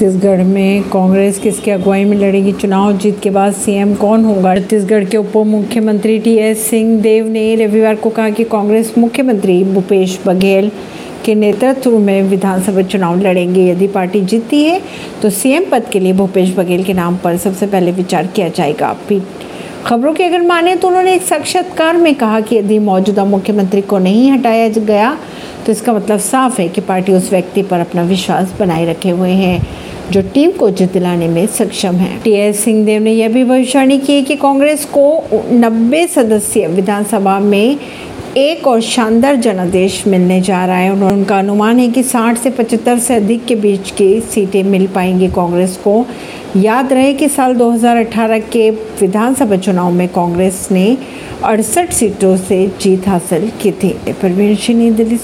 छत्तीसगढ़ में कांग्रेस किसकी अगुवाई में लड़ेगी चुनाव? जीत के बाद सीएम कौन होगा? छत्तीसगढ़ के उप मुख्यमंत्री टी एस सिंहदेव ने रविवार को कहा कि कांग्रेस मुख्यमंत्री भूपेश बघेल के नेतृत्व में विधानसभा चुनाव लड़ेंगे। यदि पार्टी जीतती है तो सीएम पद के लिए भूपेश बघेल के नाम पर सबसे पहले विचार किया जाएगा। खबरों की अगर माने तो उन्होंने एक साक्षात्कार में कहा कि यदि मौजूदा मुख्यमंत्री को नहीं हटाया गया तो इसका मतलब साफ़ है कि पार्टी उस व्यक्ति पर अपना विश्वास बनाए रखे हुए हैं। जो टीम को जीत दिलाने में सक्षम है। टी एस सिंहदेव ने यह भी भविष्यवाणी की कि कांग्रेस को 90 सदस्यीय विधानसभा में एक और शानदार जनादेश मिलने जा रहा है। उन्होंने उनका अनुमान है कि 60 से 75 से अधिक के बीच की सीटें मिल पाएँगी कांग्रेस को। याद रहे कि साल 2018 के विधानसभा चुनाव में कांग्रेस ने अड़सठ सीटों से जीत हासिल की थी। परवीन सिंह दिल्ली